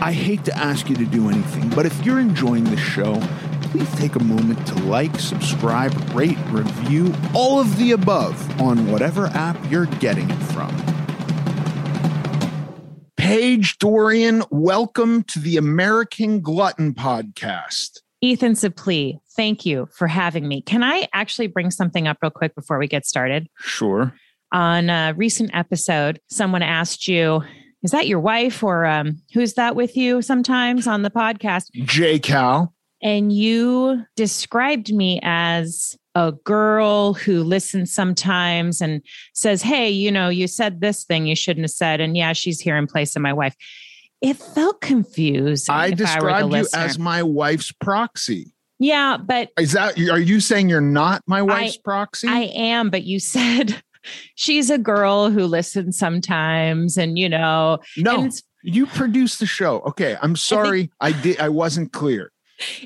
I hate to ask you to do anything, but if you're enjoying the show, please take a moment to like, subscribe, rate, review, all of the above on whatever app you're getting it from. Paige Dorian, welcome to the American Glutton Podcast. Ethan Suplee, thank you for having me. Can I actually bring something up real quick before we get started? Sure. On a recent episode, someone asked you, is that your wife or um, who's that with you sometimes on the podcast? J Cal. And you described me as a girl who listens sometimes and says, Hey, you know, you said this thing you shouldn't have said. And yeah, she's here in place of my wife. It felt confusing. I described the you as my wife's proxy. Yeah, but Is that are you saying you're not my wife's proxy? I am, but you said she's a girl who listens sometimes and you know no, you produce the show. Okay, I'm sorry. I did. I wasn't clear.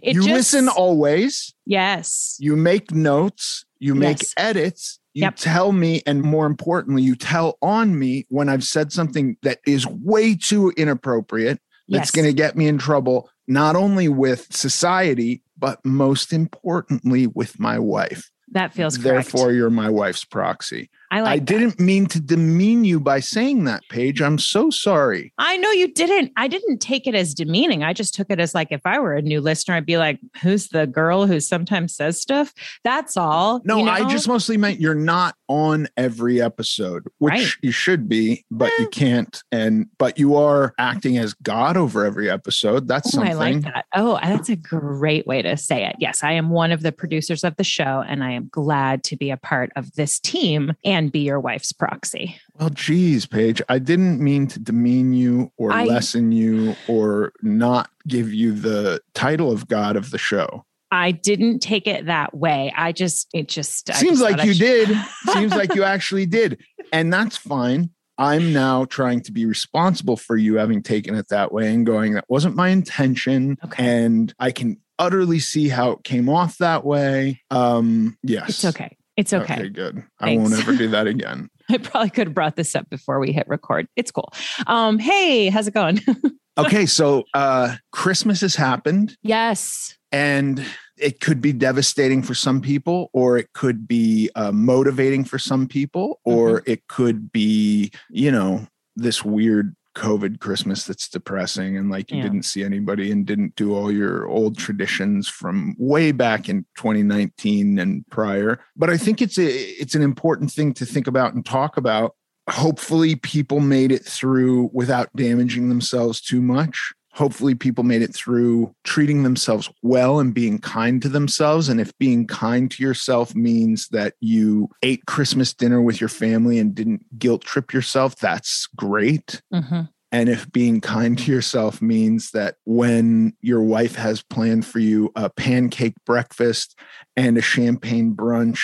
you just, listen always. yes You make notes. You make Yes. edits. You Yep. tell me, and more importantly, you tell on me when I've said something that is way too inappropriate. That's yes going to get me in trouble, not only with society, but most importantly with my wife. that feels correct. Therefore, you're my wife's proxy. I like I that. didn't mean to demean you by saying that, Paige. I'm so sorry. I know you didn't. I didn't take it as demeaning. I just took it as like if I were a new listener, I'd be like, "Who's the girl who sometimes says stuff?" That's all. No, you I just mostly meant you're not on every episode, which Right. you should be, but you Eh. can't. And but you are acting as God over every episode. That's Oh, something. I like that. Oh, that's a great way to say it. Yes, I am one of the producers of the show, and I am glad to be a part of this team and be your wife's proxy. Well, geez, Paige, I didn't mean to demean you or I- lessen you or not give you the title of God of the show. I didn't take it that way. I just, it just Seems just like you should- did. Seems like you actually did. And that's fine. I'm now trying to be responsible for you having taken it that way and going, that wasn't my intention. Okay. And I can utterly see how it came off that way. Um, yes. It's okay. It's okay. Okay, good. I won't ever do that again. I probably could have brought this up before we hit record. It's cool. Um, hey, how's it going? Okay, so uh Christmas has happened yes. and it could be devastating for some people or it could be uh, motivating for some people or Mm-hmm. it could be you know this weird covid christmas that's depressing and like you Yeah. didn't see anybody and didn't do all your old traditions from way back in 2019 and prior. But i think it's a it's an important thing to think about and talk about. Hopefully people made it through without damaging themselves too much hopefully people made it through treating themselves well and being kind to themselves and if being kind to yourself means that you ate christmas dinner with your family and didn't guilt trip yourself that's great Mhm. and if being kind to yourself means that when your wife has planned for you a pancake breakfast and a champagne brunch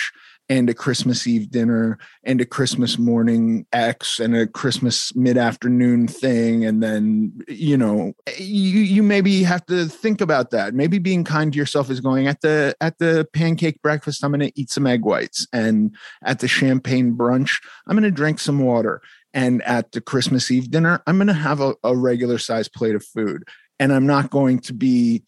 and a Christmas Eve dinner and a Christmas morning X and a Christmas mid afternoon thing. And then, you know, you, you maybe have to think about that. Maybe being kind to yourself is going at the at the pancake breakfast, I'm gonna eat some egg whites. And at the champagne brunch, I'm gonna drink some water. And at the Christmas Eve dinner, I'm gonna have a, a regular sized plate of food. And I'm not going to be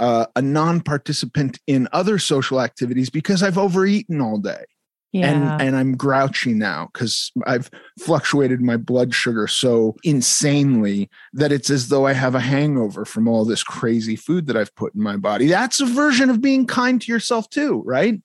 uh, a non-participant in other social activities because I've overeaten all day Yeah. and and I'm grouchy now because I've fluctuated my blood sugar so insanely that it's as though I have a hangover from all this crazy food that I've put in my body. That's a version of being kind to yourself too, right?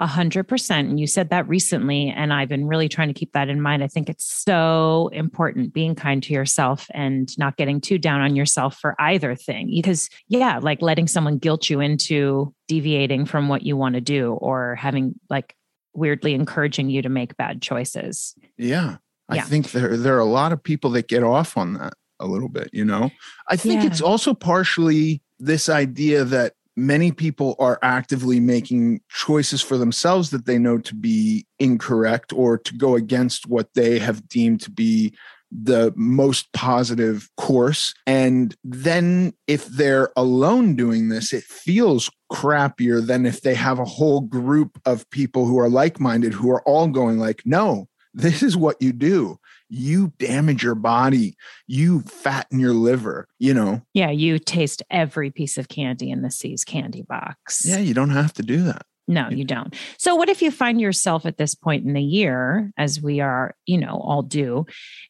A hundred percent. And you said that recently, and I've been really trying to keep that in mind. I think it's so important being kind to yourself and not getting too down on yourself for either thing. Because, yeah, like letting someone guilt you into deviating from what you want to do or having like weirdly encouraging you to make bad choices. Yeah. I Yeah. think there there are a lot of people that get off on that a little bit, you know. I think Yeah. it's also partially this idea that many people are actively making choices for themselves that they know to be incorrect or to go against what they have deemed to be the most positive course. And then if they're alone doing this, it feels crappier than if they have a whole group of people who are like minded who are all going, like, no, this is what you do. You damage your body, you fatten your liver, you know. Yeah, you taste every piece of candy in the See's candy box. Yeah, you don't have to do that. No, you don't. So, what if you find yourself at this point in the year, as we are, you know, all do,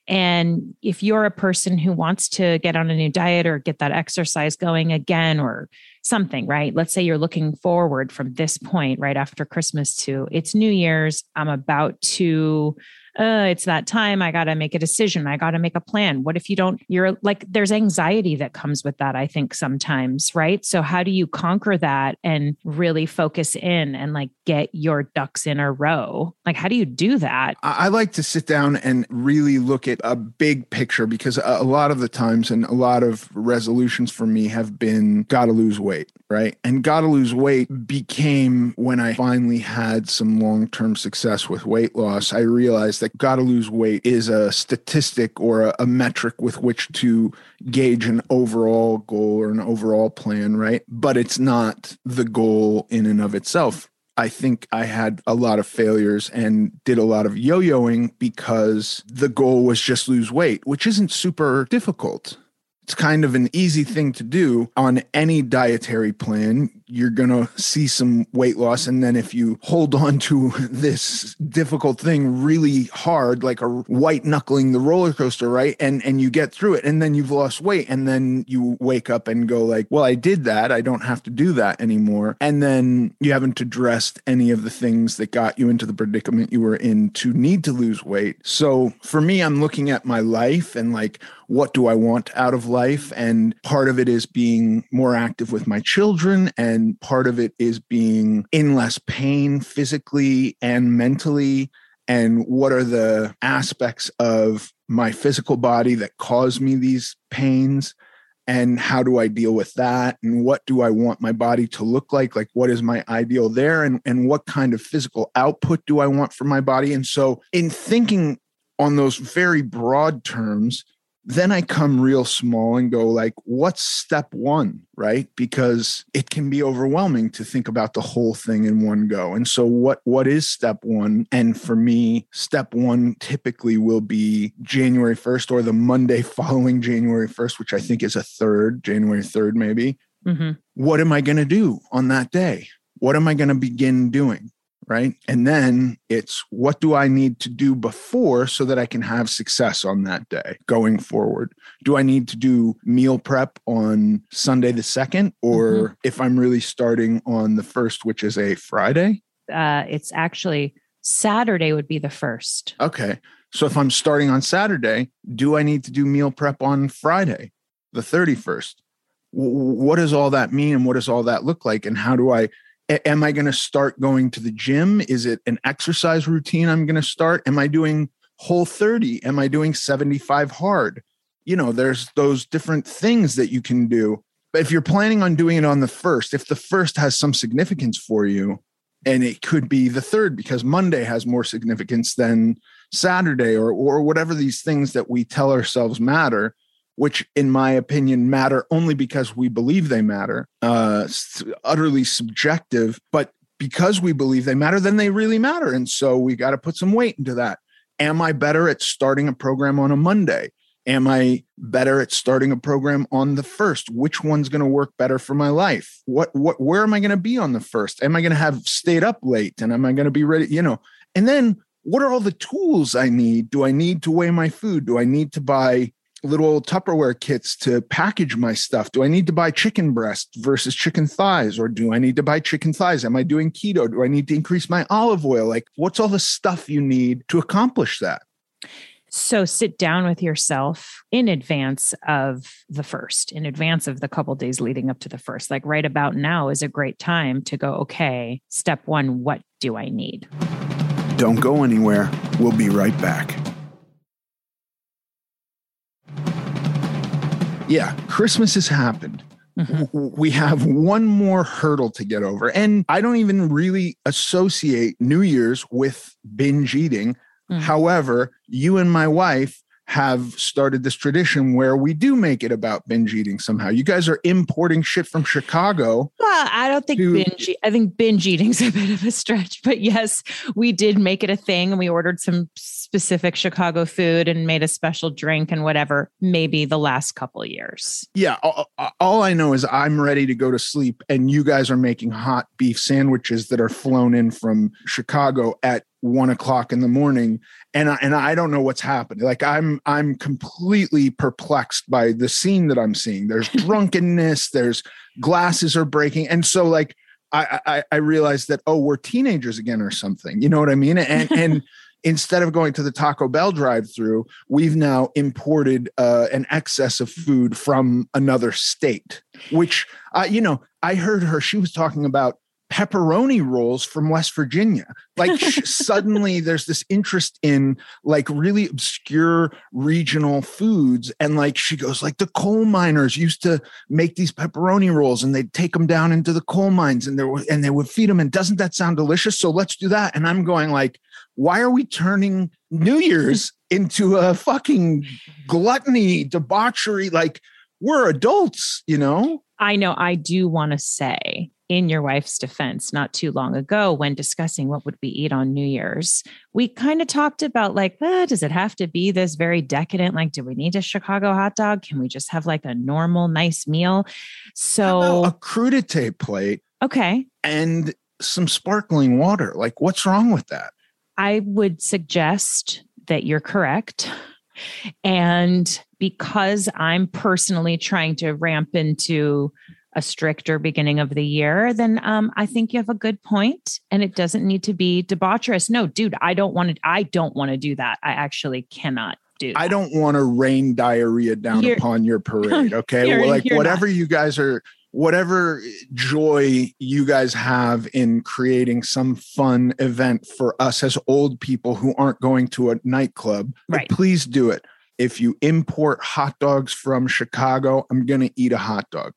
and if you're a person who wants to get on a new diet or get that exercise going again or something, right? Let's say you're looking forward from this point right after Christmas to it's New Year's. I'm about to uh, it's that time. I got to make a decision. I got to make a plan. What if you don't? You're like, there's anxiety that comes with that, I think, sometimes, right? So, how do you conquer that and really focus in and like get your ducks in a row? Like, how do you do that? I like to sit down and really look at a big picture because a a lot of the times and a lot of resolutions for me have been gotta lose weight, right? And gotta lose weight became when I finally had some long term success with weight loss. I realized that gotta lose weight is a statistic or a, a metric with which to gauge an overall goal or an overall plan, right? But it's not the goal in and of itself. I think I had a lot of failures and did a lot of yo yoing because the goal was just lose weight, which isn't super difficult. It's kind of an easy thing to do on any dietary plan. You're going to see some weight loss. And then if you hold on to this difficult thing really hard, like a white knuckling the roller coaster, right? And, and you get through it and then you've lost weight. And then you wake up and go like, well, I did that. I don't have to do that anymore. And then you haven't addressed any of the things that got you into the predicament you were in to need to lose weight. So for me, I'm looking at my life and like, what do I want out of life? And part of it is being more active with my children, and part of it is being in less pain physically and mentally. And what are the aspects of my physical body that cause me these pains? And how do I deal with that? And what do I want my body to look like? Like, what is my ideal there? And, and what kind of physical output do I want from my body? And so, in thinking on those very broad terms, then I come real small and go like, what's step one, right? Because it can be overwhelming to think about the whole thing in one go. And so what what is step one? And for me, step one typically will be January 1st or the Monday following January 1st, which I think is a third, January 3rd, maybe. Mhm. What am I going to do on that day? What am I going to begin doing? Right. And then it's what do I need to do before so that I can have success on that day going forward? Do I need to do meal prep on Sunday the 2nd? Or if I'm really starting on the first, which is a Friday? Uh, it's actually Saturday would be the first. Okay. So if I'm starting on Saturday, do I need to do meal prep on Friday, the 31st? what does all that mean and what does all that look like and how do I am I going to start going to the gym? Is it an exercise routine I'm going to start? Am I doing whole 30? Am I doing 75 hard? You know, there's those different things that you can do. But if you're planning on doing it on the first, if the first has some significance for you, and it could be the third because Monday has more significance than Saturday or or whatever these things that we tell ourselves matter, which in my opinion matter only because we believe they matter, uh, utterly subjective, but because we believe they matter, then they really matter. And so we got to put some weight into that. Am I better at starting a program on a Monday? Am I better at starting a program on the first? Which one's going to work better for my life? What what where am I going to be on the first? Am I going to have stayed up late and am I going to be ready, you know? And then what are all the tools I need? Do I need to weigh my food? Do I need to buy little Tupperware kits to package my stuff? Do I need to buy chicken breast versus chicken thighs? Or do I need to buy chicken thighs? Am I doing keto? Do I need to increase my olive oil? Like, what's all the stuff you need to accomplish that? So sit down with yourself in advance of the first, in advance of the couple days leading up to the first. Like right about now is a great time to go, okay, step one, what do I need? Don't go anywhere. We'll be right back. Yeah, Christmas has happened. Mm-hmm. We have one more hurdle to get over. And I don't even really associate New Year's with binge eating. Mm-hmm. However, you and my wife have started this tradition where we do make it about binge eating somehow. You guys are importing shit from Chicago. Well, I don't think to, binge. I think binge eating's a bit of a stretch, but yes, we did make it a thing, and we ordered some specific Chicago food and made a special drink and whatever. Maybe the last couple years. Yeah, all, all I know is I'm ready to go to sleep, and you guys are making hot beef sandwiches that are flown in from Chicago at one o'clock in the morning and I, and I don't know what's happening. Like i'm i'm completely perplexed by the scene that i'm seeing. There's drunkenness there's glasses are breaking and so like I, I i realized that oh we're teenagers again or something you know what i mean? And and instead of going to the taco bell drive through we've now imported uh, an excess of food from another state which uh, you know i heard her she was talking about pepperoni rolls from West Virginia. Like suddenly there's this interest in like really obscure regional foods. And like she goes, like the coal miners used to make these pepperoni rolls and they'd take them down into the coal mines and there and they would feed them. And doesn't that sound delicious? So let's do that. And I'm going like, why are we turning New Year's into a fucking gluttony, debauchery? Like we're adults, you know? I know I do want to say in your wife's defense not too long ago when discussing what would we eat on new year's we kind of talked about like ah, does it have to be this very decadent like do we need a chicago hot dog? Can we just have like a normal nice meal? So a crudite plate okay. and some sparkling water? Like what's wrong with that? I would suggest that you're correct and because i'm personally trying to ramp into a stricter beginning of the year, then um, I think you have a good point, and it doesn't need to be debaucherous. No, dude, I don't want to. I don't want to do that. I actually cannot do. That. I don't want to rain diarrhea down you're, upon your parade. Okay, well, like whatever not. you guys are, whatever joy you guys have in creating some fun event for us as old people who aren't going to a nightclub, right. please do it. If you import hot dogs from Chicago, I'm going to eat a hot dog.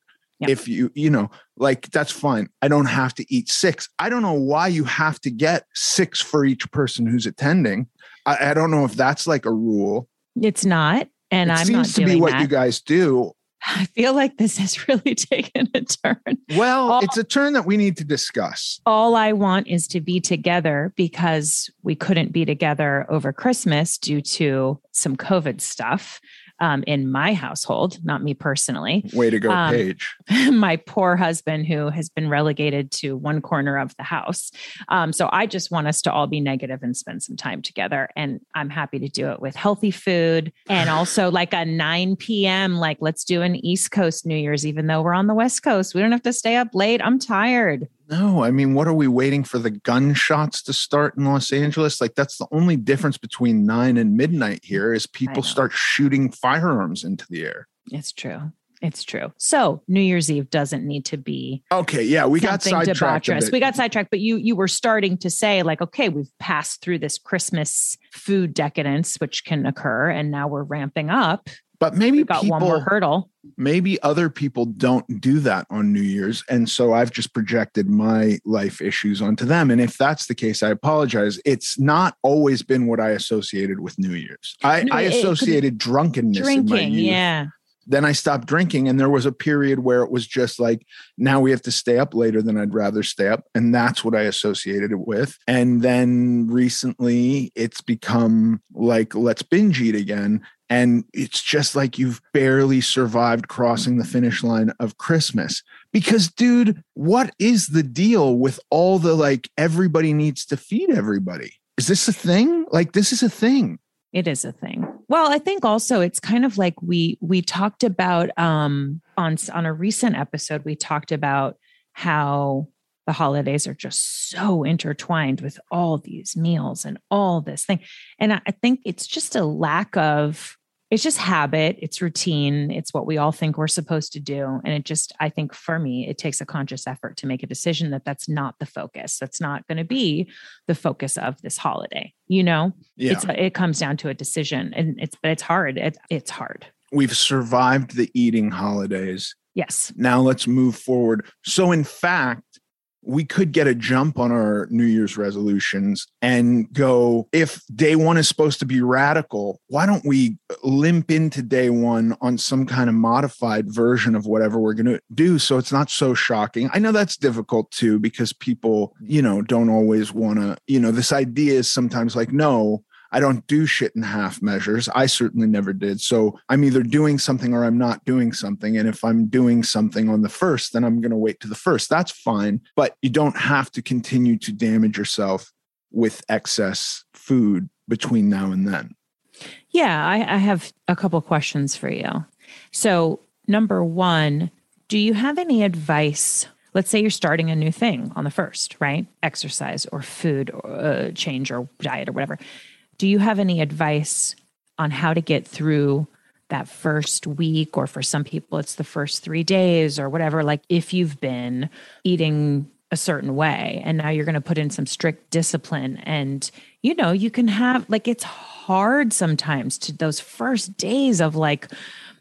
If you, you know, like that's fine. I don't have to eat six. I don't know why you have to get six for each person who's attending. I, I don't know if that's like a rule. It's not. And it I'm seems to be what that. you guys do. I feel like this has really taken a turn. Well, all, it's a turn that we need to discuss. All I want is to be together because we couldn't be together over Christmas due to some COVID stuff um, in my household, not me personally. Way to go, um, Paige. My poor husband, who has been relegated to one corner of the house. Um, so I just want us to all be negative and spend some time together. And I'm happy to do it with healthy food and also like a 9 p.m. Like, let's do an East Coast New Year's, even though we're on the West Coast. We don't have to stay up late. I'm tired. No, I mean, what are we waiting for the gunshots to start in Los Angeles? Like that's the only difference between nine and midnight here is people start shooting firearms into the air. It's true. It's true. So New Year's Eve doesn't need to be okay. Yeah, we got sidetracked. We got sidetracked, but you you were starting to say like, okay, we've passed through this Christmas food decadence, which can occur, and now we're ramping up. But maybe We've got people, one more hurdle. Maybe other people don't do that on New Year's, and so I've just projected my life issues onto them. And if that's the case, I apologize. It's not always been what I associated with New Year's. I, no, I associated drunkenness. Drinking, yeah then I stopped drinking. And there was a period where it was just like, now we have to stay up later than I'd rather stay up. And that's what I associated it with. And then recently it's become like, let's binge eat again. And it's just like you've barely survived crossing the finish line of Christmas. Because, dude, what is the deal with all the like, everybody needs to feed everybody? Is this a thing? Like, this is a thing. It is a thing. Well, I think also it's kind of like we we talked about um on on a recent episode we talked about how the holidays are just so intertwined with all these meals and all this thing. And I, I think it's just a lack of it's just habit, it's routine, it's what we all think we're supposed to do. And it just, I think for me, it takes a conscious effort to make a decision that that's not the focus. That's not going to be the focus of this holiday. You know, yeah. it's, it comes down to a decision and it's, but it's hard. It, it's hard. We've survived the eating holidays. Yes. Now let's move forward. So, in fact, we could get a jump on our New Year's resolutions and go, if day one is supposed to be radical, why don't we limp into day one on some kind of modified version of whatever we're going to do? So it's not so shocking. I know that's difficult too, because people, you know, don't always want to, you know, this idea is sometimes like, no, I don't do shit in half measures. I certainly never did. So I'm either doing something or I'm not doing something. And if I'm doing something on the first, then I'm going to wait to the first. That's fine. But you don't have to continue to damage yourself with excess food between now and then. Yeah, I, I have a couple questions for you. So, number one, do you have any advice let's say you're starting a new thing on the first, right? Exercise or food or uh, change or diet or whatever do you have any advice on how to get through that first week? Or for some people it's the first 3 days or whatever like if you've been eating a certain way and now you're going to put in some strict discipline and you know you can have like it's hard sometimes to those first days of like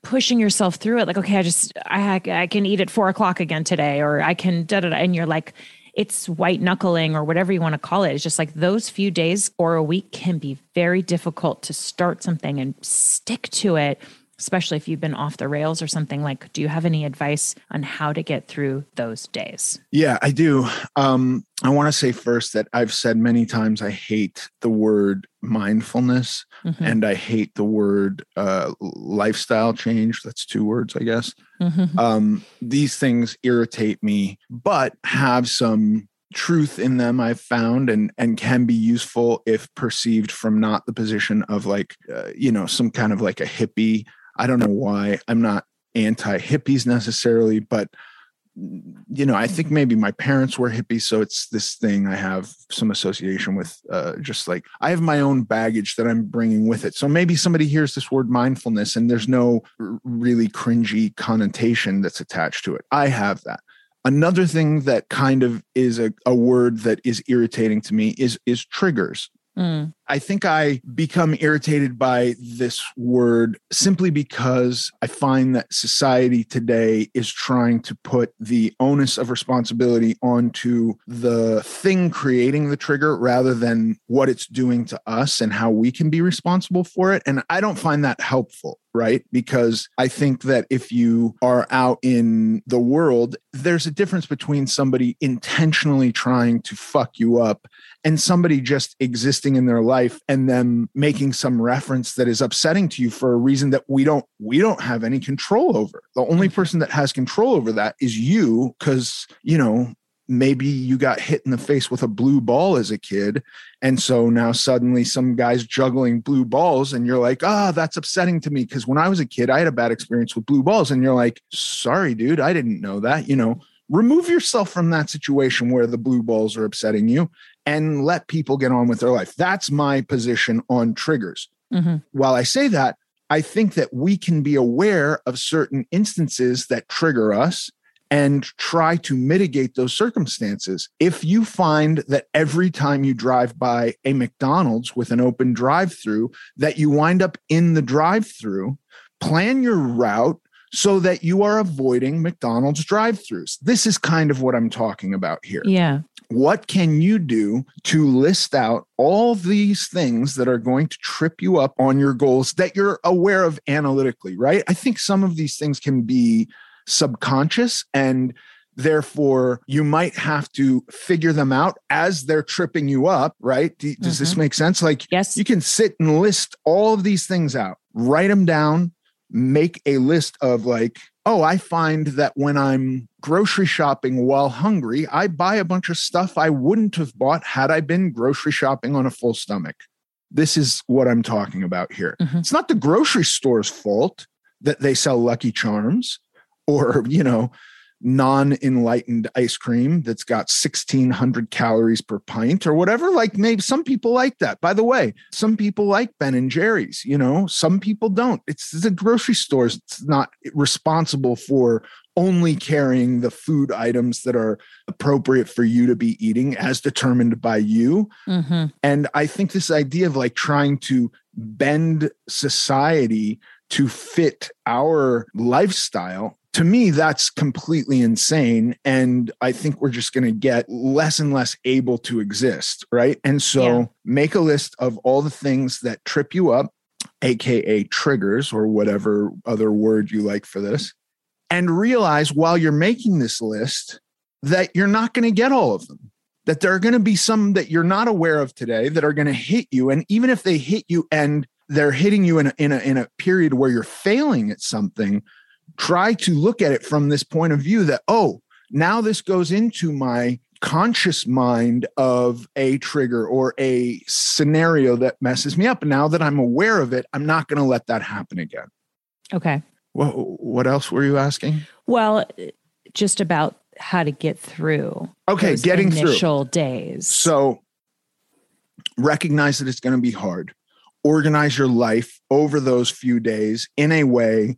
pushing yourself through it like okay i just i i can eat at four o'clock again today or i can da da da and you're like it's white knuckling or whatever you want to call it. It's just like those few days or a week can be very difficult to start something and stick to it, especially if you've been off the rails or something. Like, do you have any advice on how to get through those days? Yeah, I do. Um, I want to say first that I've said many times I hate the word mindfulness mm-hmm. and I hate the word uh, lifestyle change. That's two words, I guess. Mm-hmm. Um, these things irritate me, but have some truth in them I've found and and can be useful if perceived from not the position of like uh, you know some kind of like a hippie. I don't know why I'm not anti hippies necessarily, but you know, I think maybe my parents were hippies, so it's this thing I have some association with. Uh, just like I have my own baggage that I'm bringing with it. So maybe somebody hears this word mindfulness and there's no really cringy connotation that's attached to it. I have that. Another thing that kind of is a, a word that is irritating to me is is triggers. Mm. I think I become irritated by this word simply because I find that society today is trying to put the onus of responsibility onto the thing creating the trigger rather than what it's doing to us and how we can be responsible for it. And I don't find that helpful right? Because I think that if you are out in the world, there's a difference between somebody intentionally trying to fuck you up and somebody just existing in their life and them making some reference that is upsetting to you for a reason that we don't we don't have any control over the only mm-hmm. person that has control over that is you because you know maybe you got hit in the face with a blue ball as a kid and so now suddenly some guy's juggling blue balls and you're like ah oh, that's upsetting to me because when i was a kid i had a bad experience with blue balls and you're like sorry dude i didn't know that you know remove yourself from that situation where the blue balls are upsetting you and let people get on with their life. That's my position on triggers. Mm-hmm. While I say that, I think that we can be aware of certain instances that trigger us and try to mitigate those circumstances. If you find that every time you drive by a McDonald's with an open drive through, that you wind up in the drive through, plan your route so that you are avoiding McDonald's drive throughs. This is kind of what I'm talking about here. Yeah. What can you do to list out all these things that are going to trip you up on your goals that you're aware of analytically, right? I think some of these things can be subconscious and therefore you might have to figure them out as they're tripping you up right does mm-hmm. this make sense like yes you can sit and list all of these things out write them down make a list of like oh i find that when i'm grocery shopping while hungry i buy a bunch of stuff i wouldn't have bought had i been grocery shopping on a full stomach this is what i'm talking about here mm-hmm. it's not the grocery store's fault that they sell lucky charms or you know non-enlightened ice cream that's got 1600 calories per pint or whatever. Like maybe some people like that. By the way some people like ben and jerry's you know? Some people don't. It's the grocery stores it's not responsible for only carrying the food items that are appropriate for you to be eating as determined by you. Mm-hmm. and i think this idea of like trying to bend society to fit our lifestyle to me, that's completely insane. And I think we're just going to get less and less able to exist. Right. And so yeah. make a list of all the things that trip you up, AKA triggers or whatever other word you like for this, and realize while you're making this list that you're not going to get all of them. That there are going to be some that you're not aware of today that are going to hit you. And even if they hit you and they're hitting you in a, in a, in a period where you're failing at something, try to look at it from this point of view that, oh, now this goes into my conscious mind of a trigger or a scenario that messes me up. And now that I'm aware of it, I'm not going to let that happen again. Okay. What, what else were you asking? Well, just about how to get through. Okay, getting initial through initial days. So recognize that it's going to be hard. Organize your life over those few days in a way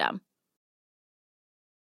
system.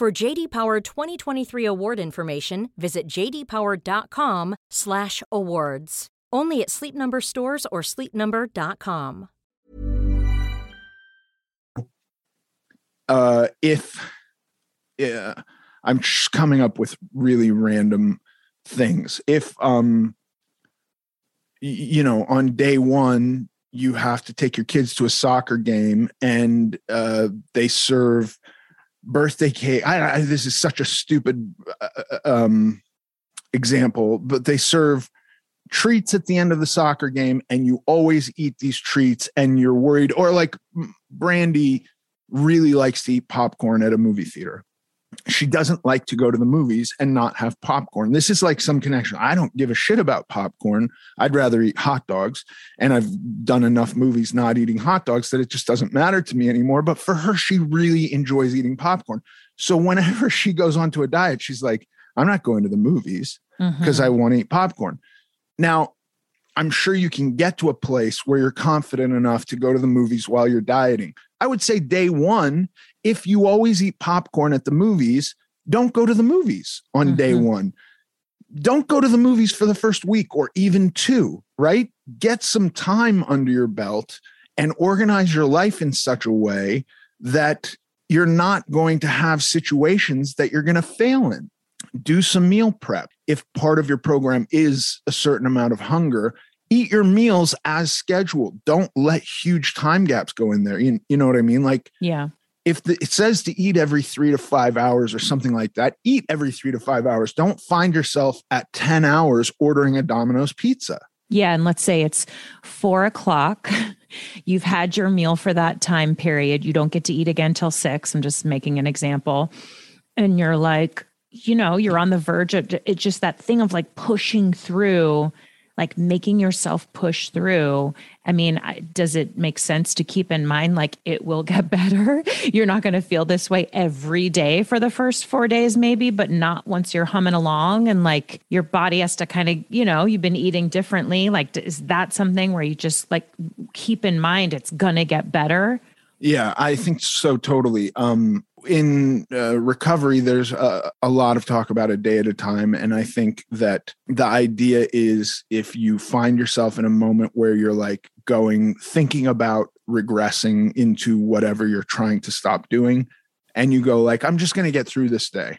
For JD Power 2023 award information, visit jdpower.com/awards. Only at Sleep Number stores or sleepnumber.com. Uh, if yeah, I'm coming up with really random things. If um, you know, on day one you have to take your kids to a soccer game and uh, they serve birthday cake. I, I, this is such a stupid uh, uh, um, example, but they serve treats at the end of the soccer game and you always eat these treats and you're worried or like brandy really likes to eat popcorn at a movie theater she doesn't like to go to the movies and not have popcorn. This is like some connection. I don't give a shit about popcorn. I'd rather eat hot dogs. And I've done enough movies not eating hot dogs that it just doesn't matter to me anymore. But for her, she really enjoys eating popcorn. So whenever she goes onto a diet, she's like, I'm not going to the movies because mm-hmm. I want to eat popcorn. Now, I'm sure you can get to a place where you're confident enough to go to the movies while you're dieting. I would say day one, if you always eat popcorn at the movies, don't go to the movies on mm-hmm. day one. Don't go to the movies for the first week or even two, right? Get some time under your belt and organize your life in such a way that you're not going to have situations that you're going to fail in. Do some meal prep. If part of your program is a certain amount of hunger, eat your meals as scheduled. Don't let huge time gaps go in there. You, you know what I mean? Like, yeah if the, it says to eat every three to five hours or something like that, eat every three to five hours. Don't find yourself at 10 hours ordering a Domino's pizza. Yeah. And let's say it's four o'clock. You've had your meal for that time period. You don't get to eat again till six. I'm just making an example. And you're like, you know, you're on the verge of it's just that thing of like pushing through like making yourself push through. I mean, does it make sense to keep in mind like it will get better? You're not going to feel this way every day for the first four days, maybe, but not once you're humming along and like your body has to kind of, you know, you've been eating differently. Like, is that something where you just like keep in mind it's going to get better? Yeah, I think so totally. Um in uh, recovery there's a, a, lot of talk about a day at a time and i think that the idea is if you find yourself in a moment where you're like going thinking about regressing into whatever you're trying to stop doing and you go like i'm just going to get through this day.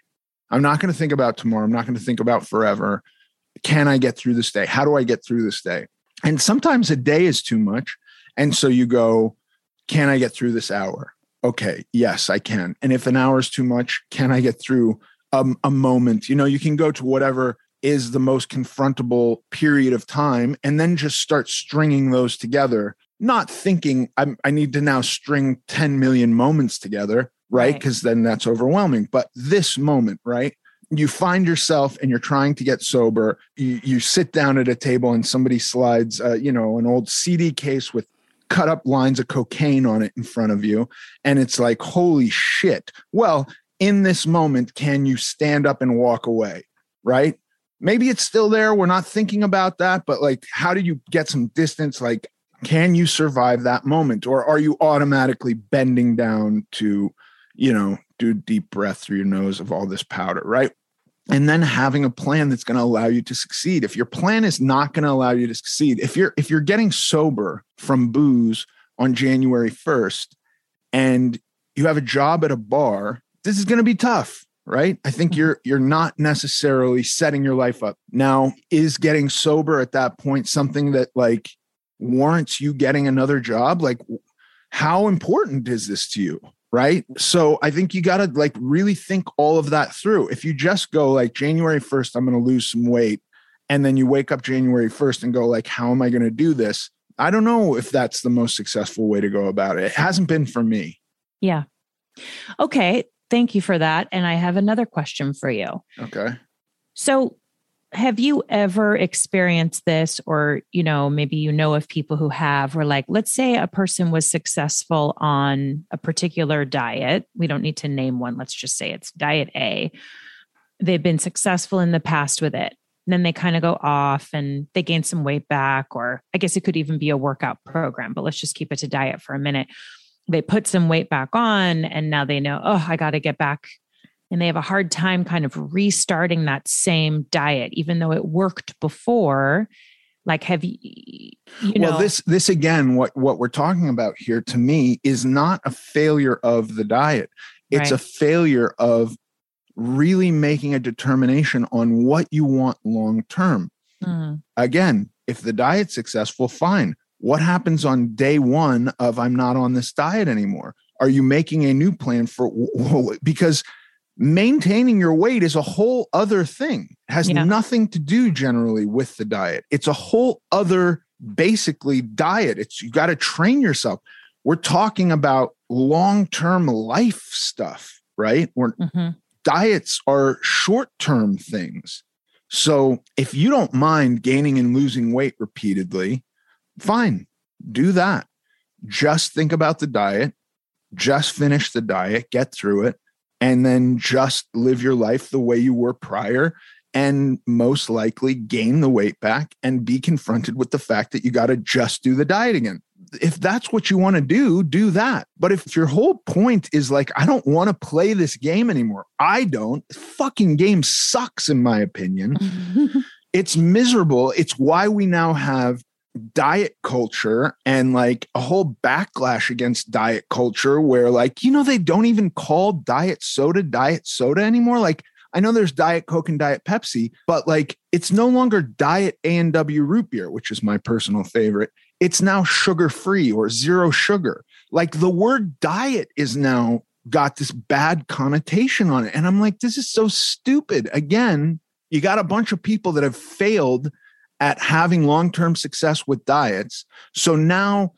I'm not going to think about tomorrow. I'm not going to think about forever. Can i get through this day? How do i get through this day? And sometimes a day is too much and so you go can i get through this hour okay, yes, I can. And if an hour is too much, can I get through um, a moment? You know, you can go to whatever is the most confrontable period of time and then just start stringing those together, not thinking I'm, i need to now string 10 million moments together, right? Because right. then that's overwhelming. But this moment, right? You find yourself and you're trying to get sober. You, you sit down at a table and somebody slides, uh, you know, an old CD case with cut up lines of cocaine on it in front of you. And it's like, holy shit. Well, in this moment, can you stand up and walk away? Right? Maybe it's still there. We're not thinking about that, but like, how do you get some distance? Like, can you survive that moment? Or are you automatically bending down to, you know, do deep breath through your nose of all this powder, right? And then having a plan that's going to allow you to succeed. If your plan is not going to allow you to succeed if you're if you're getting sober from booze on january 1st and you have a job at a bar this is going to be tough right? I think mm-hmm. you're you're not necessarily setting your life up. Now is getting sober at that point something that like warrants you getting another job? Like how important is this to you right? So i think you got to like really think all of that through. If you just go like january 1st i'm going to lose some weight and then you wake up january 1st and go like how am i going to do this? I don't know if that's the most successful way to go about it. It hasn't been for me. Yeah. Okay thank you for that and i have another question for you. Okay. So have you ever experienced this or you know maybe you know of people who have or like let's say a person was successful on a particular diet we don't need to name one let's just say it's diet a they've been successful in the past with it. And then they kind of go off and they gain some weight back or i guess it could even be a workout program but let's just keep it to diet for a minute. They put some weight back on and now they know oh i got to get back and they have a hard time kind of restarting that same diet even though it worked before like have you you know well this this again what what we're talking about here to me is not a failure of the diet it's right. a failure of really making a determination on what you want long term mm. again if the diet's successful fine what happens on day one of I'm not on this diet anymore? Are you making a new plan for because maintaining your weight is a whole other thing. It has Yeah. nothing to do generally with the diet. It's a whole other basically diet. It's you got to train yourself. We're talking about long-term life stuff, right? We're Mhm. diets are short-term things. So if you don't mind gaining and losing weight repeatedly, fine, do that. Just think about the diet, just finish the diet, get through it, and then just live your life the way you were prior and most likely gain the weight back and be confronted with the fact that you got to just do the diet again. If that's what you want to do, do that. But if your whole point is like, I don't want to play this game anymore, I don't, fucking game sucks, in my opinion it's miserable. It's why we now have diet culture and like a whole backlash against diet culture where like you know they don't even call diet soda diet soda anymore? Like I know there's diet coke and diet Pepsi but like it's no longer diet A&W root beer which is my personal favorite. It's now sugar free or zero sugar. Like the word diet is now got this bad connotation on it and I'm like this is so stupid. Again you got a bunch of people that have failed at having long term success with diets. So now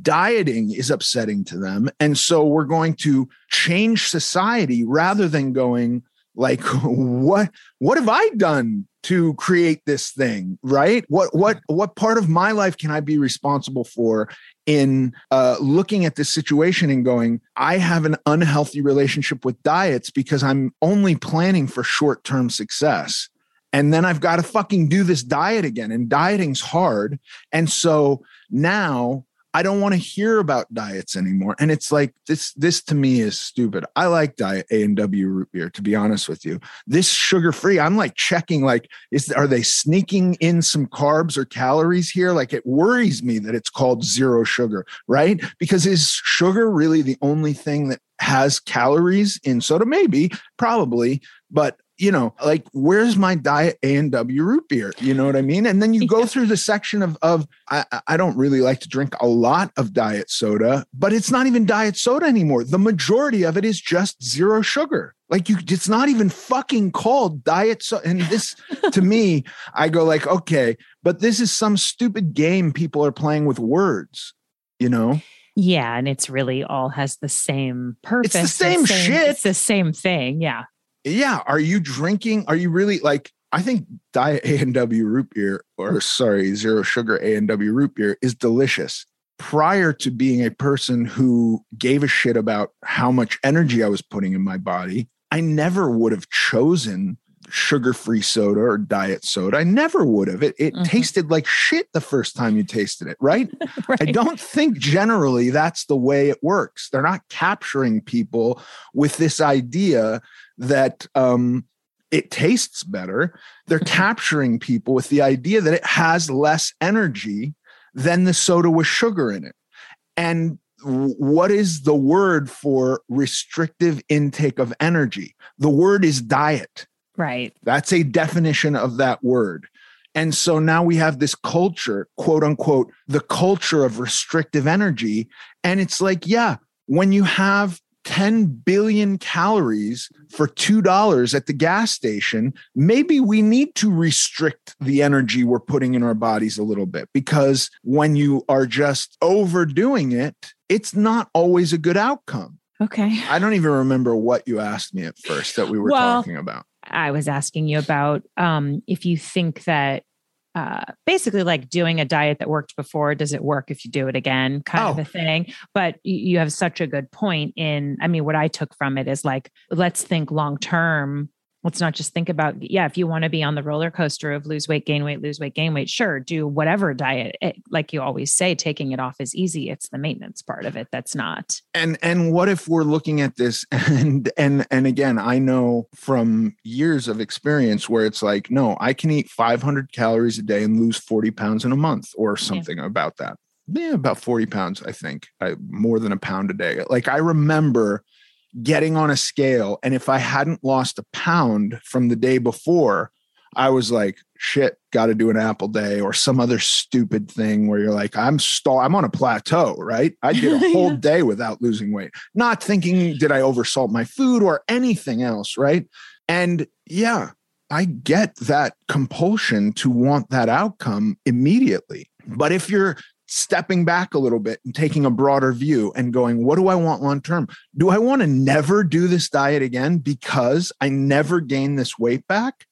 dieting is upsetting to them. And so we're going to change society rather than going, like what what have i done to create this thing right what what what part of my life can i be responsible for in uh, looking at this situation and going i have an unhealthy relationship with diets because i'm only planning for short-term success and then I've got to fucking do this diet again. And dieting's hard. And so now I don't want to hear about diets anymore. And it's like this, this to me is stupid. I like diet A and W root beer, to be honest with you. This sugar-free, I'm like checking, like, is are they sneaking in some carbs or calories here? Like it worries me that it's called zero sugar, right? Because is sugar really the only thing that has calories in soda? Maybe, probably, but you know, like where's my diet A and W root beer? You know what I mean? And then you go through the section of of I, I don't really like to drink a lot of diet soda, but it's not even diet soda anymore. The majority of it is just zero sugar. Like you, it's not even fucking called diet soda. And this, to me, I go like, okay, but this is some stupid game people are playing with words. You know? Yeah, and it's really all has the same purpose. It's the same shit. It's the same thing. Yeah. Yeah are you drinking are you really like i think diet a and w root beer or sorry zero sugar a and w root beer is delicious. Prior to being a person who gave a shit about how much energy i was putting in my body i never would have chosen sugar-free soda or diet soda. I never would have. It, it Mhm. tasted like shit the first time you tasted it right. I don't think generally that's the way it works. They're not capturing people with this idea that um, it tastes better. They're Mhm. capturing people with the idea that it has less energy than the soda with sugar in it. And what is the word for restrictive intake of energy? The word is diet. Right. That's a definition of that word. And so now we have this culture, quote unquote, the culture of restrictive energy. And it's like, yeah, when you have 10 billion calories for $2 at the gas station, maybe we need to restrict the energy we're putting in our bodies a little bit because when you are just overdoing it, it's not always a good outcome. Okay. I don't even remember what you asked me at first that we were Well, talking about. I was asking you about um, if you think that uh, basically like doing a diet that worked before, does it work if you do it again, kind of Oh. a thing. But you have such a good point in, I mean, what I took from it is like, let's think long term. Let's not just think about, yeah, if you want to be on the roller coaster of lose weight, gain weight, lose weight, gain weight, sure, do whatever diet. It, like you always say, taking it off is easy. It's the maintenance part of it that's not. and and what if we're looking at this and and and again i know from years of experience where it's like no i can eat 500 calories a day and lose 40 pounds in a month or something about that yeah about 40 pounds i think I, more than a pound a day like i remember getting on a scale and if i hadn't lost a pound from the day before I was like, shit, got to do an apple day or some other stupid thing where you're like, I'm stall, I'm on a plateau, right? I did a whole yeah. day without losing weight, not thinking, did I oversalt my food or anything else, right? And yeah, I get that compulsion to want that outcome immediately. But if you're stepping back a little bit and taking a broader view and going, what do I want long term? Do I want to never do this diet again because I never gain this weight back?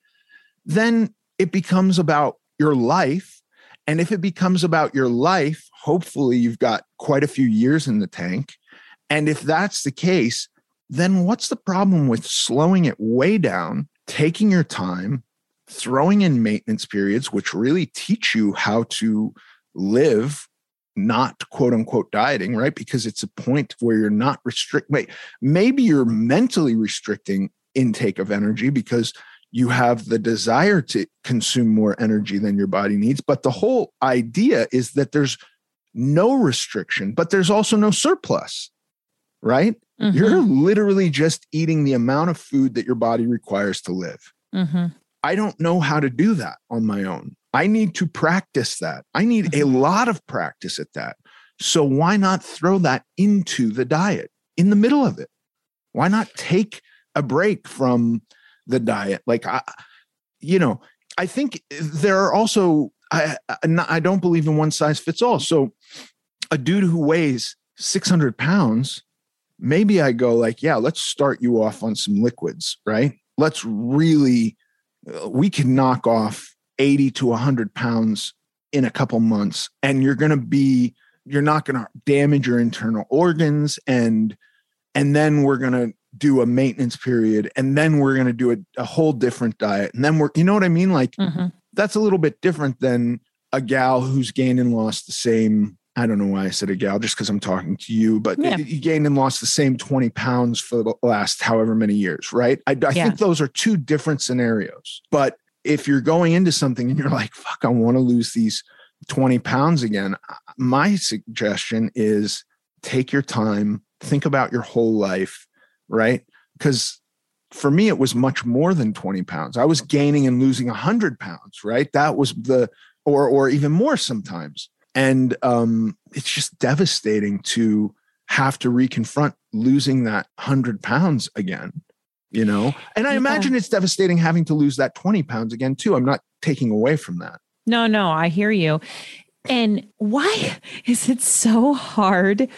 Then it becomes about your life. And if it becomes about your life, hopefully you've got quite a few years in the tank. And if that's the case, then what's the problem with slowing it way down, taking your time, throwing in maintenance periods, which really teach you how to live not quote unquote dieting, right? Because it's a point where you're not restrict. Wait, maybe you're mentally restricting intake of energy because you have the desire to consume more energy than your body needs. But the whole idea is that there's no restriction, but there's also no surplus, right? Mm-hmm. You're literally just eating the amount of food that your body requires to live. Mm-hmm. I don't know how to do that on my own. I need to practice that. I need a mm-hmm. lot of practice at that. So why not throw that into the diet in the middle of it? Why not take a break from the diet? Like I you know, I think there are also I I don't believe in one size fits all. So a dude who weighs 600 pounds, maybe I go like, yeah, let's start you off on some liquids, right? Let's really we can knock off 80 to 100 pounds in a couple months and you're going to be you're not going to damage your internal organs and and then we're going to do a maintenance period and then we're going to do a, a, whole different diet and then we're you know what i mean like mm-hmm. that's a little bit different than a gal who's gained and lost the same i don't know why i said a gal just because i'm talking to you but yeah. you gained and lost the same 20 pounds for the last however many years right i, I yeah. think those are two different scenarios but if you're going into something and you're like, fuck, I want to lose these 20 pounds again, my suggestion is take your time, think about your whole life, right? Because for me, it was much more than 20 pounds. I was gaining and losing 100 pounds, right? That was the, or, or even more sometimes. And um, it's just devastating to have to reconfront losing that 100 pounds again you know? And i yeah. imagine it's devastating having to lose that 20 pounds again too. I'm not taking away from that. No no i hear you. And why is it so hard?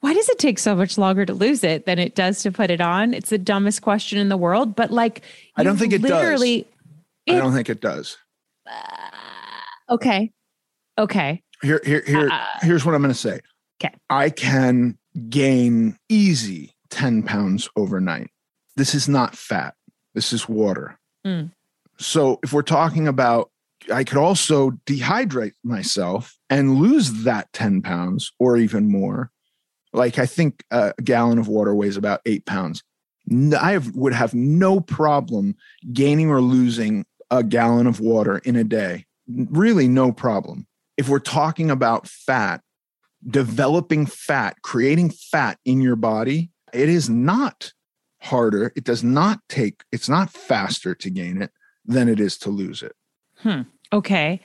Why does it take so much longer to lose it than it does to put it on? It's the dumbest question in the world but like i don't think it literally does. i don't think it does. Uh, okay. Okay. Here here here uh, here's what i'm going to say. Okay. I can gain easy 10 pounds overnight this is not fat. This is water. Mm. So if we're talking about, I could also dehydrate myself and lose that 10 pounds or even more. Like I think a gallon of water weighs about eight pounds. I would have no problem gaining or losing a gallon of water in a day. Really, no problem. If we're talking about fat, developing fat, creating fat in your body, it is not harder. It does not take, it's not faster to gain it than it is to lose it. Hmm. Okay.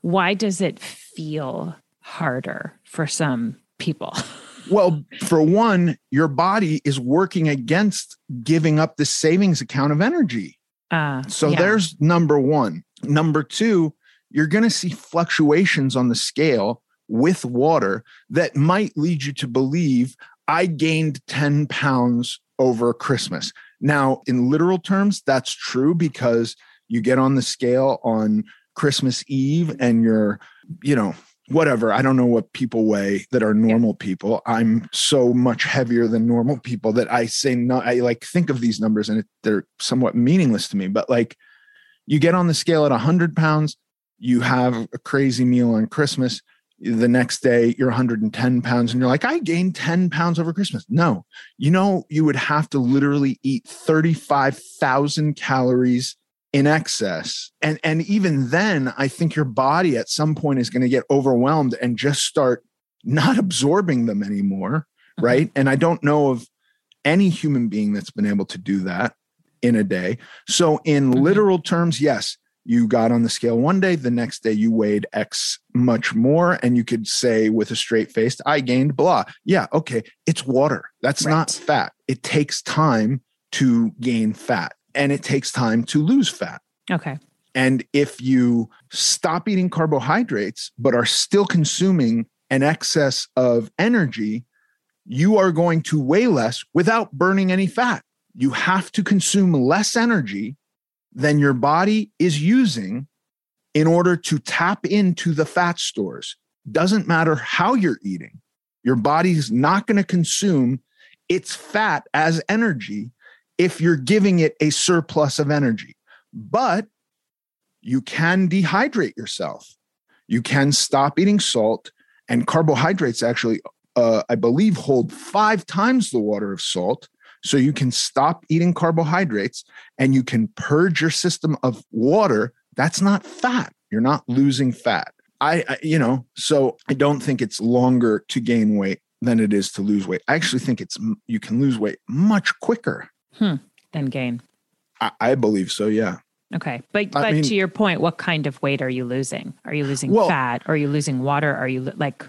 Why does it feel harder for some people? well, for one, your body is working against giving up the savings account of energy. Uh, so yeah. there's number one. Number two, you're going to see fluctuations on the scale with water that might lead you to believe I gained 10 pounds over Christmas. Now, in literal terms, that's true because you get on the scale on Christmas Eve and you're, you know, whatever. I don't know what people weigh that are normal people. I'm so much heavier than normal people that I say no. I like think of these numbers and it, they're somewhat meaningless to me. But like, you get on the scale at 100 pounds, you have a crazy meal on Christmas, the next day you're 110 pounds and you're like i gained 10 pounds over christmas no you know you would have to literally eat 35000 calories in excess and and even then i think your body at some point is going to get overwhelmed and just start not absorbing them anymore mm-hmm. right and i don't know of any human being that's been able to do that in a day so in mm-hmm. literal terms yes you got on the scale one day, the next day you weighed X much more, and you could say with a straight face, I gained blah. Yeah, okay, it's water. That's right. not fat. It takes time to gain fat and it takes time to lose fat. Okay. And if you stop eating carbohydrates, but are still consuming an excess of energy, you are going to weigh less without burning any fat. You have to consume less energy than your body is using in order to tap into the fat stores. Doesn't matter how you're eating, your body's not going to consume its fat as energy if you're giving it a surplus of energy. But you can dehydrate yourself. You can stop eating salt, and carbohydrates actually, uh, I believe, hold five times the water of salt. So you can stop eating carbohydrates and you can purge your system of water. That's not fat. You're not losing fat. I, I, you know, so I don't think it's longer to gain weight than it is to lose weight. I actually think it's you can lose weight much quicker hmm. than gain. I, I believe so. Yeah. Okay. But but mean, to your point, what kind of weight are you losing? Are you losing well, fat? Are you losing water? Are you like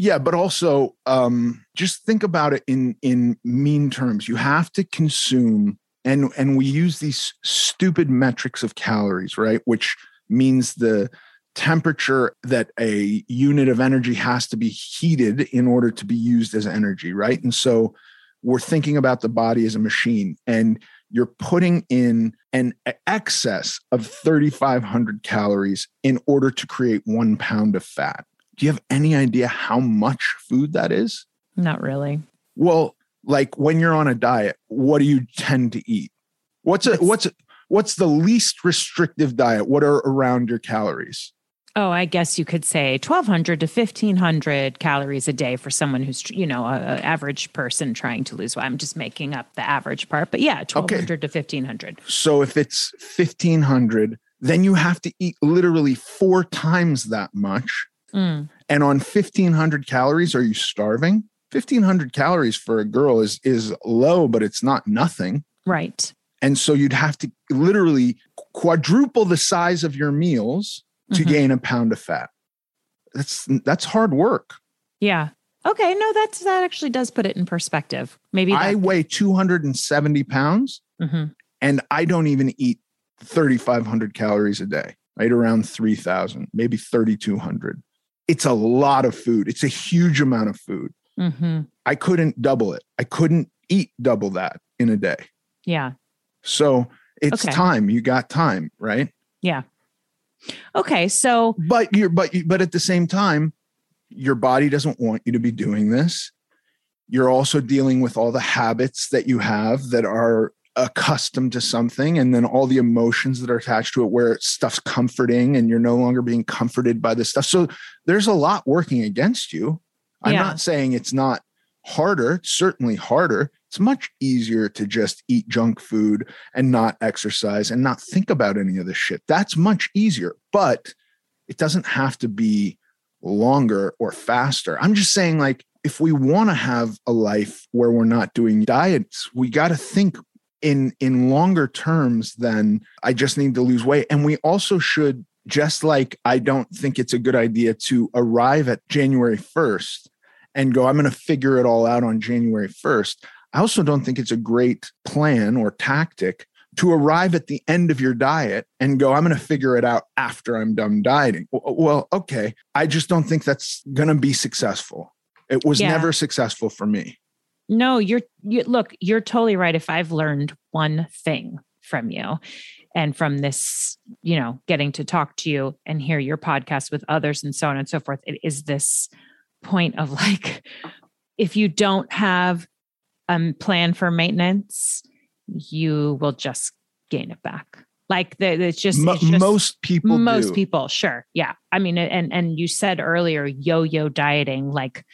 yeah, but also um, just think about it in in mean terms. You have to consume, and and we use these stupid metrics of calories, right? Which means the temperature that a unit of energy has to be heated in order to be used as energy, right? And so we're thinking about the body as a machine, and you're putting in an excess of 3,500 calories in order to create one pound of fat. Do you have any idea how much food that is? Not really. Well, like when you're on a diet, what do you tend to eat? What's a, what's a, what's the least restrictive diet? What are around your calories? Oh, I guess you could say 1200 to 1500 calories a day for someone who's, you know, a, a average person trying to lose weight. I'm just making up the average part, but yeah, 1200 okay. to 1500. So if it's 1500, then you have to eat literally four times that much Mm. And on 1500 calories, are you starving? 1500 calories for a girl is is low, but it's not nothing. Right. And so you'd have to literally quadruple the size of your meals to mm-hmm. gain a pound of fat. That's that's hard work. Yeah. Okay. No, that's that actually does put it in perspective. Maybe I weigh 270 pounds mm-hmm. and I don't even eat 3,500 calories a day. I eat around 3,000, maybe 3,200 it's a lot of food. It's a huge amount of food. Mm-hmm. I couldn't double it. I couldn't eat double that in a day. Yeah. So it's okay. time. You got time, right? Yeah. Okay. So, but you're, but, you, but at the same time, your body doesn't want you to be doing this. You're also dealing with all the habits that you have that are accustomed to something and then all the emotions that are attached to it where stuff's comforting and you're no longer being comforted by this stuff. So there's a lot working against you. I'm yeah. not saying it's not harder it's certainly harder. It's much easier to just eat junk food and not exercise and not think about any of this shit. That's much easier but it doesn't have to be longer or faster. I'm just saying like if we want to have a life where we're not doing diets, we got to think in in longer terms than I just need to lose weight. And we also should just like I don't think it's a good idea to arrive at January 1st and go, I'm going to figure it all out on January 1st. I also don't think it's a great plan or tactic to arrive at the end of your diet and go, I'm going to figure it out after I'm done dieting. Well, okay. I just don't think that's going to be successful. It was yeah. never successful for me. No, you're you look, you're totally right. If I've learned one thing from you and from this, you know, getting to talk to you and hear your podcast with others and so on and so forth, it is this point of like if you don't have a plan for maintenance, you will just gain it back like the, it's, just, it's just most people most do. people sure yeah i mean and and you said earlier yo-yo dieting like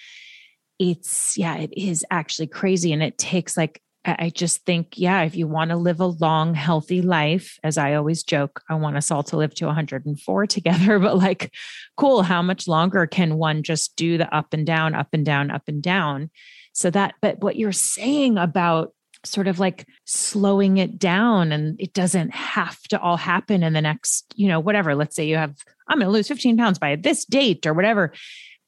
it's yeah it is actually crazy and it takes like I just think, yeah, if you want to live a long, healthy life, as I always joke, I want us all to live to 104 together. But like, cool, how much longer can one just do the up and down, up and down, up and down? So that, but what you're saying about sort of like slowing it down and it doesn't have to all happen in the next, you know, whatever. Let's say you have, I'm going to lose 15 pounds by this date or whatever.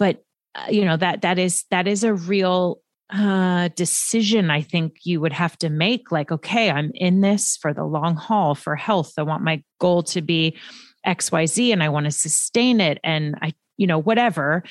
But, you know, that, that is, that is a real uh, decision I think you would have to make. Like, okay, I'm in this for the long haul for health. I want my goal to be XYZ and I want to sustain it. And I, you know, whatever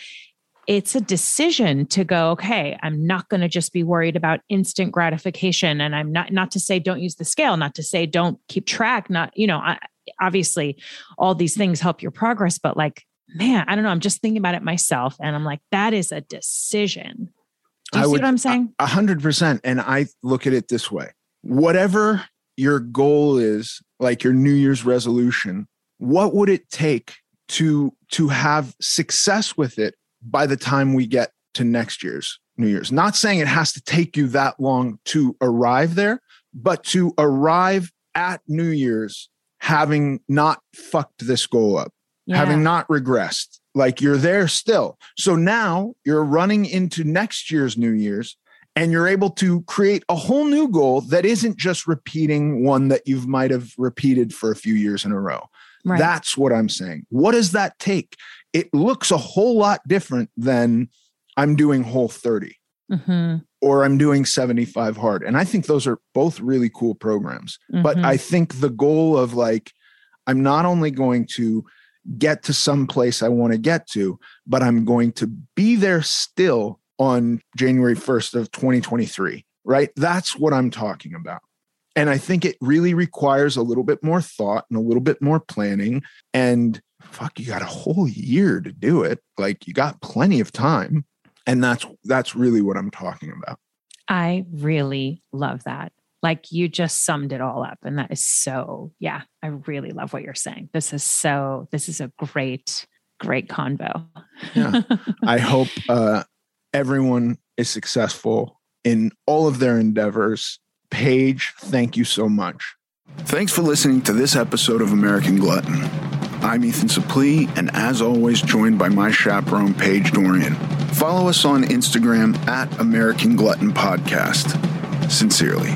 it's a decision to go okay i'm not going to just be worried about instant gratification and i'm not not to say don't use the scale not to say don't keep track not you know I, obviously all these things help your progress but like man i don't know i'm just thinking about it myself and i'm like that is a decision do you I see would- what i'm saying A hundred percent. And I look at it this way whatever your goal is, like your New Year's resolution, what would it take to to have success with it by the time we get to next year's New Year's? Not saying it has to take you that long to arrive there, but to arrive at New Year's having not fucked this goal up having not regressed. Like you're there still. So now you're running into next year's New Year's and you're able to create a whole new goal that isn't just repeating one that you might have repeated for a few years in a row. Right. That's what I'm saying. What does that take? It looks a whole lot different than I'm doing whole 30 Mhm, or I'm doing 75 hard. And I think those are both really cool programs. But mhm. I think the goal of like, I'm not only going to get to some place I want to get to, but I'm going to be there still on January 1st of 2023, right? That's what I'm talking about. And I think it really requires a little bit more thought and a little bit more planning. And fuck, you got a whole year to do it. Like you got plenty of time. And that's that's really what I'm talking about. I really love that. Like you just summed it all up. And that is so, yeah, I really love what you're saying. This is so, this is a great, great convo. Yeah. I hope uh, everyone is successful in all of their endeavors. Paige, thank you so much. Thanks for listening to this episode of American Glutton. I'm Ethan Suplee, and as always, joined by my chaperone, Paige Dorian. Follow us on Instagram at American Glutton Podcast. Sincerely.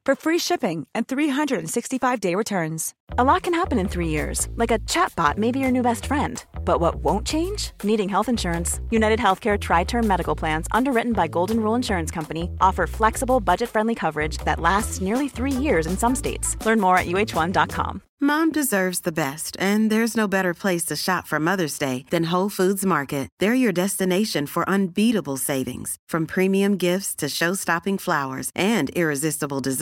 for free shipping and 365-day returns. A lot can happen in three years, like a chatbot may be your new best friend. But what won't change? Needing health insurance. United Healthcare Tri Term Medical Plans, underwritten by Golden Rule Insurance Company, offer flexible, budget friendly coverage that lasts nearly three years in some states. Learn more at uhone.com. Mom deserves the best, and there's no better place to shop for Mother's Day than Whole Foods Market. They're your destination for unbeatable savings, from premium gifts to show-stopping flowers and irresistible desserts.